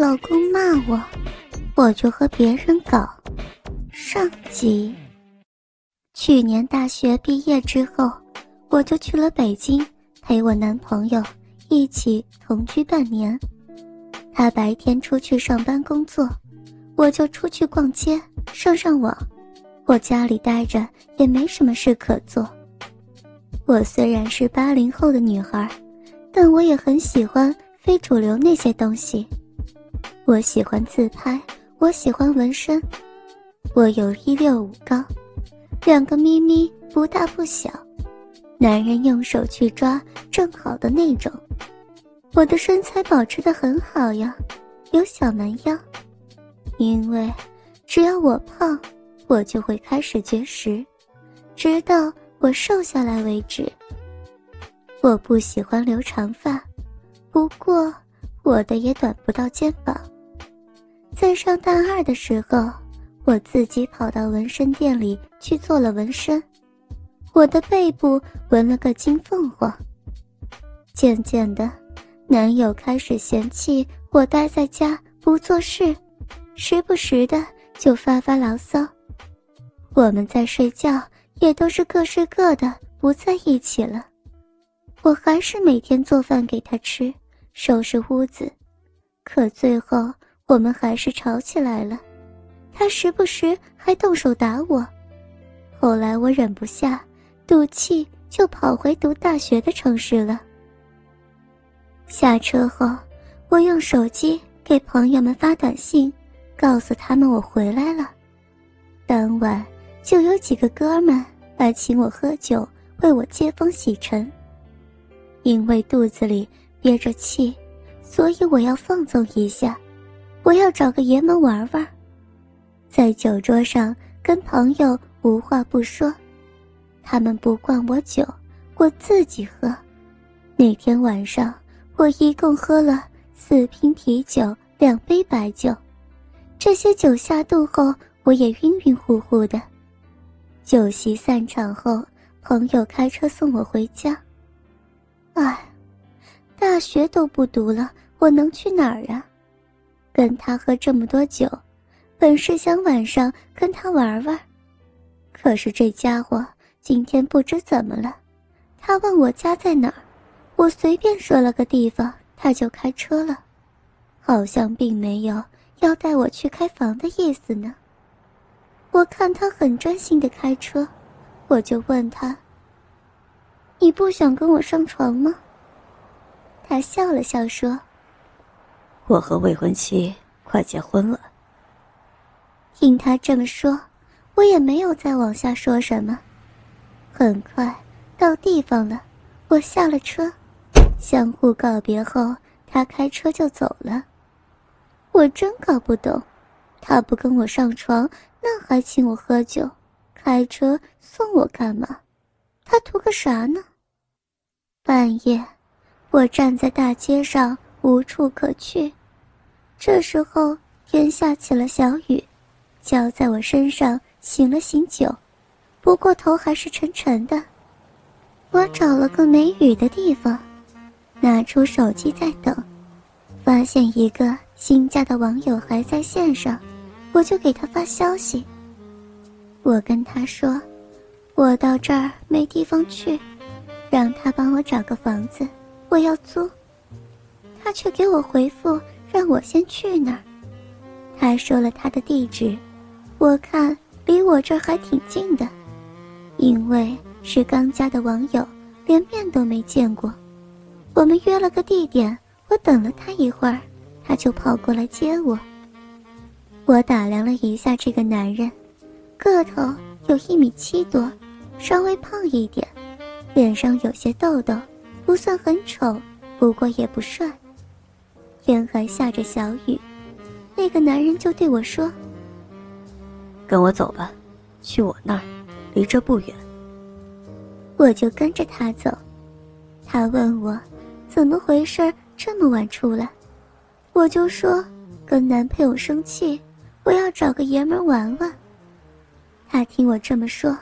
老公骂我，我就和别人搞。上集。去年大学毕业之后，我就去了北京，陪我男朋友一起同居半年。他白天出去上班工作，我就出去逛街、上上网。我家里待着也没什么事可做。我虽然是八零后的女孩，但我也很喜欢非主流那些东西。我喜欢自拍，我喜欢纹身。我有一六五高。两个咪咪不大不小，男人用手去抓正好的那种。我的身材保持的很好呀，有小蛮腰。因为只要我胖，我就会开始绝食，直到我瘦下来为止。我不喜欢留长发，不过我的也短不到肩膀。在上大二的时候。我自己跑到纹身店里去做了纹身，我的背部纹了个金凤凰。渐渐的，男友开始嫌弃我待在家不做事，时不时的就发发牢骚。我们在睡觉也都是各睡各的，不在一起了。我还是每天做饭给他吃，收拾屋子，可最后我们还是吵起来了。他时不时还动手打我，后来我忍不下，赌气就跑回读大学的城市了。下车后，我用手机给朋友们发短信，告诉他们我回来了。当晚就有几个哥们来请我喝酒，为我接风洗尘。因为肚子里憋着气，所以我要放纵一下，我要找个爷们玩玩。在酒桌上跟朋友无话不说，他们不灌我酒，我自己喝。那天晚上，我一共喝了四瓶啤酒，两杯白酒。这些酒下肚后，我也晕晕乎乎的。酒席散场后，朋友开车送我回家。唉，大学都不读了，我能去哪儿啊？跟他喝这么多酒。本是想晚上跟他玩玩，可是这家伙今天不知怎么了。他问我家在哪儿，我随便说了个地方，他就开车了，好像并没有要带我去开房的意思呢。我看他很专心的开车，我就问他：“你不想跟我上床吗？”他笑了笑说：“我和未婚妻快结婚了。”听他这么说，我也没有再往下说什么。很快到地方了，我下了车，相互告别后，他开车就走了。我真搞不懂，他不跟我上床，那还请我喝酒，开车送我干嘛？他图个啥呢？半夜，我站在大街上无处可去，这时候天下起了小雨。浇在我身上，醒了醒酒，不过头还是沉沉的。我找了个没雨的地方，拿出手机在等，发现一个新加的网友还在线上，我就给他发消息。我跟他说，我到这儿没地方去，让他帮我找个房子，我要租。他却给我回复，让我先去那儿。他说了他的地址。我看离我这儿还挺近的，因为是刚加的网友，连面都没见过。我们约了个地点，我等了他一会儿，他就跑过来接我。我打量了一下这个男人，个头有一米七多，稍微胖一点，脸上有些痘痘，不算很丑，不过也不帅。天还下着小雨，那个男人就对我说。跟我走吧，去我那儿，离这不远。我就跟着他走。他问我，怎么回事这么晚出来？我就说跟男朋友生气，我要找个爷们玩玩。他听我这么说，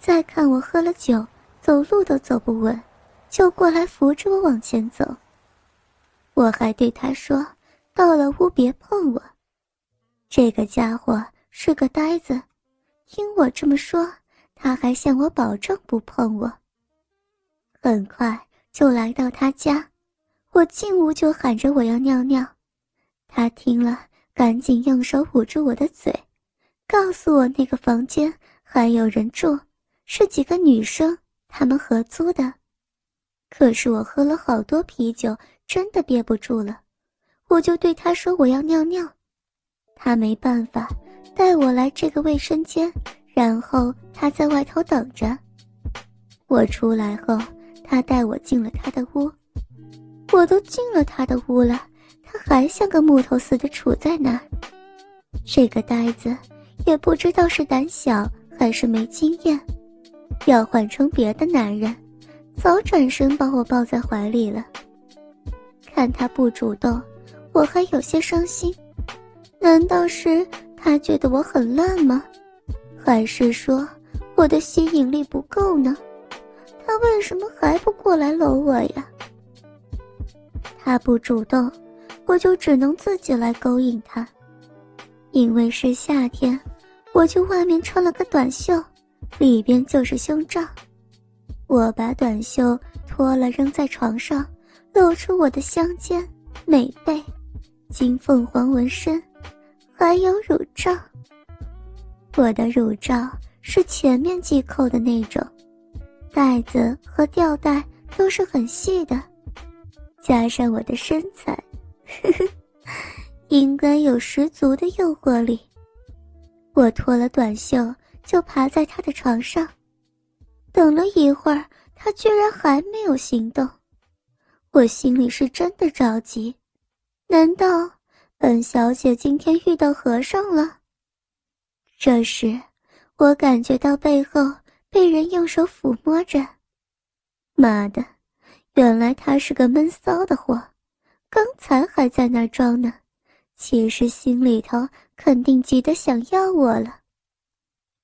再看我喝了酒，走路都走不稳，就过来扶着我往前走。我还对他说，到了屋别碰我。这个家伙是个呆子，听我这么说，他还向我保证不碰我。很快就来到他家，我进屋就喊着我要尿尿，他听了赶紧用手捂住我的嘴，告诉我那个房间还有人住，是几个女生，他们合租的。可是我喝了好多啤酒，真的憋不住了，我就对他说我要尿尿，他没办法，带我来这个卫生间，然后他在外头等着。我出来后，他带我进了他的屋，我都进了他的屋了，他还像个木头似的杵在那。这个呆子也不知道是胆小还是没经验，要换成别的男人。早转身把我抱在怀里了。看他不主动，我还有些伤心。难道是他觉得我很烂吗？还是说我的吸引力不够呢？他为什么还不过来搂我呀？他不主动，我就只能自己来勾引他。因为是夏天，我就外面穿了个短袖，里边就是胸罩。我把短袖脱了扔在床上，露出我的香肩、美背、金凤凰纹身，还有乳罩。我的乳罩是前面系扣的那种，带子和吊带都是很细的，加上我的身材，应该有十足的诱惑力。我脱了短袖，就爬在他的床上。等了一会儿，他居然还没有行动，我心里是真的着急。难道本小姐今天遇到和尚了？这时，我感觉到背后被人用手抚摸着。妈的，原来他是个闷骚的货，刚才还在那装呢，其实心里头肯定急得想要我了。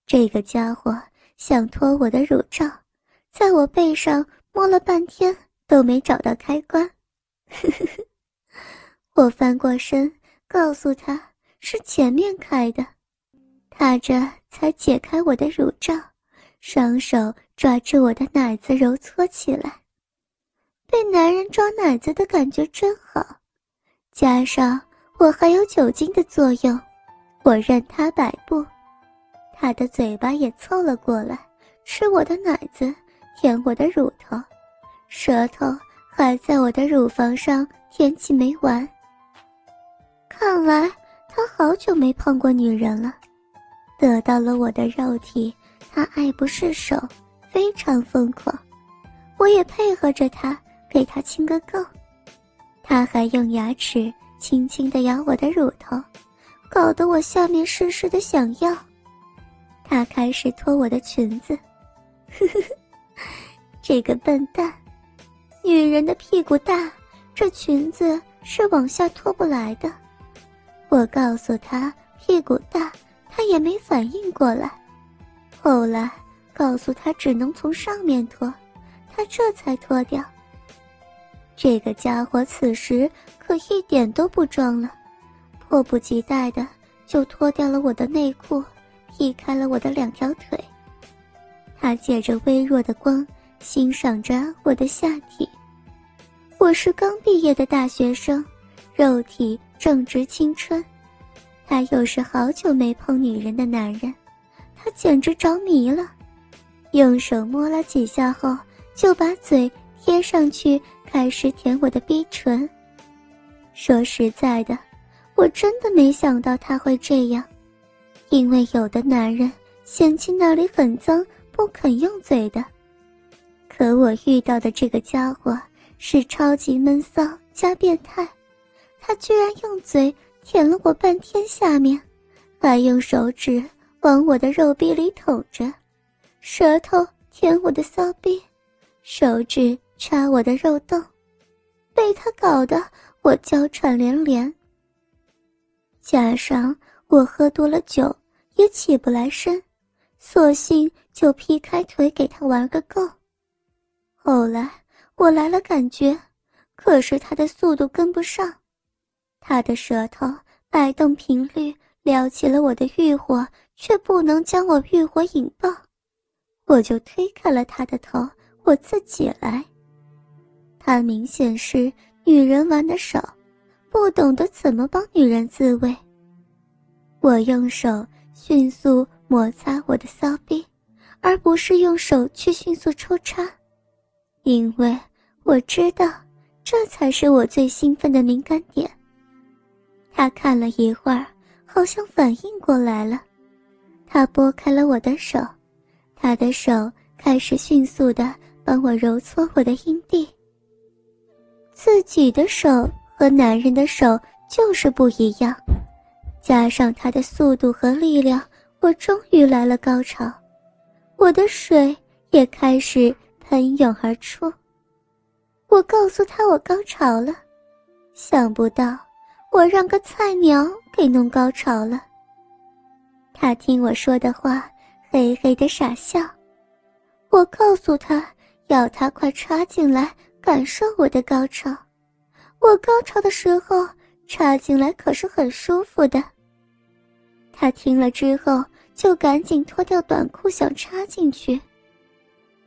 这个家伙。想脱我的乳罩，在我背上摸了半天都没找到开关。我翻过身，告诉他是前面开的，他这才解开我的乳罩，双手抓住我的奶子揉搓起来。被男人抓奶子的感觉真好，加上我还有酒精的作用，我任他摆布。他的嘴巴也凑了过来，吃我的奶子，舔我的乳头，舌头还在我的乳房上舔起没完。看来他好久没碰过女人了，得到了我的肉体，他爱不释手，非常疯狂。我也配合着他，给他亲个够。他还用牙齿轻轻地咬我的乳头，搞得我下面湿湿的，想要。他开始脱我的裙子，呵呵呵，这个笨蛋，女人的屁股大，这裙子是往下脱不来的。我告诉他屁股大，他也没反应过来。后来告诉他只能从上面脱，他这才脱掉。这个家伙此时可一点都不装了，迫不及待的就脱掉了我的内裤。劈开了我的两条腿，他借着微弱的光欣赏着我的下体。我是刚毕业的大学生，肉体正值青春，他又是好久没碰女人的男人，他简直着迷了。用手摸了几下后，就把嘴贴上去，开始舔我的逼唇。说实在的，我真的没想到他会这样。因为有的男人嫌弃那里很脏，不肯用嘴的，可我遇到的这个家伙是超级闷骚加变态，他居然用嘴舔了我半天下面，还用手指往我的肉壁里捅着，舌头舔我的骚逼，手指插我的肉洞，被他搞得我娇喘连连。加上。我喝多了酒，也起不来身，索性就劈开腿给他玩个够。后来我来了感觉，可是他的速度跟不上，他的舌头摆动频率，撩起了我的欲火，却不能将我欲火引爆。我就推开了他的头，我自己来。他明显是女人玩的少，不懂得怎么帮女人自慰。我用手迅速摩擦我的骚逼，而不是用手去迅速抽插，因为我知道这才是我最兴奋的敏感点。他看了一会儿，好像反应过来了，他拨开了我的手。他的手开始迅速的帮我揉搓我的阴蒂。自己的手和男人的手就是不一样，加上他的速度和力量，我终于来了高潮，我的水也开始喷涌而出。我告诉他我高潮了，想不到我让个菜鸟给弄高潮了。他听我说的话。嘿嘿的傻笑，我告诉他要他快插进来感受我的高潮。我高潮的时候插进来可是很舒服的。他听了之后就赶紧脱掉短裤想插进去。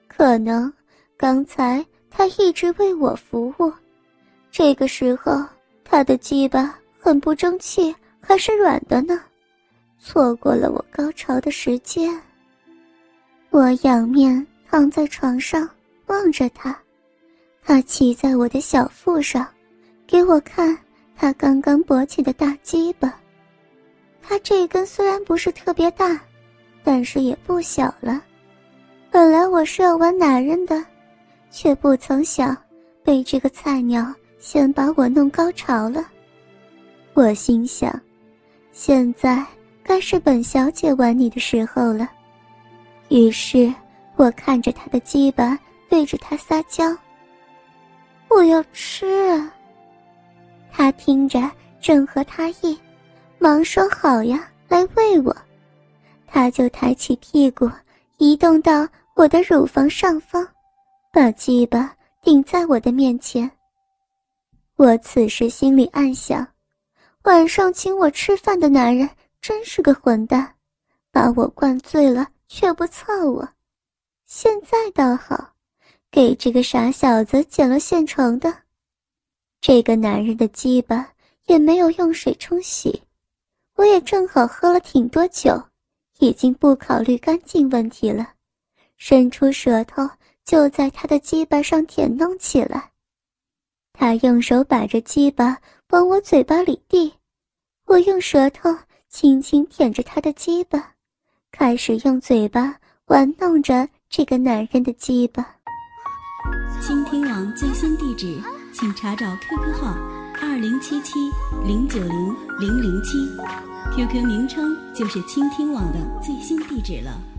可能刚才他一直为我服务，这个时候他的鸡巴很不争气，还是软的呢，错过了我高潮的时间。我仰面躺在床上，望着他，他骑在我的小腹上，给我看他刚刚勃起的大鸡巴。他这根虽然不是特别大，但是也不小了。本来我是要玩男人的，却不曾想被这个菜鸟先把我弄高潮了。我心想，现在该是本小姐玩你的时候了。于是，我看着他的鸡巴，对着他撒娇：“我要吃。”他听着正合他意，忙说：“好呀，来喂我。”他就抬起屁股，移动到我的乳房上方，把鸡巴顶在我的面前。我此时心里暗想：晚上请我吃饭的男人真是个混蛋，把我灌醉了。却不操我，现在倒好，给这个傻小子捡了现成的。这个男人的鸡巴也没有用水冲洗，我也正好喝了挺多酒，已经不考虑干净问题了，伸出舌头就在他的鸡巴上舔弄起来。他用手把着鸡巴往我嘴巴里递，我用舌头轻轻舔着他的鸡巴。开始用嘴巴玩弄着这个男人的鸡巴。倾听网最新地址，请查找 QQ 号二零七七零九零零零七，QQ 名称就是倾听网的最新地址了。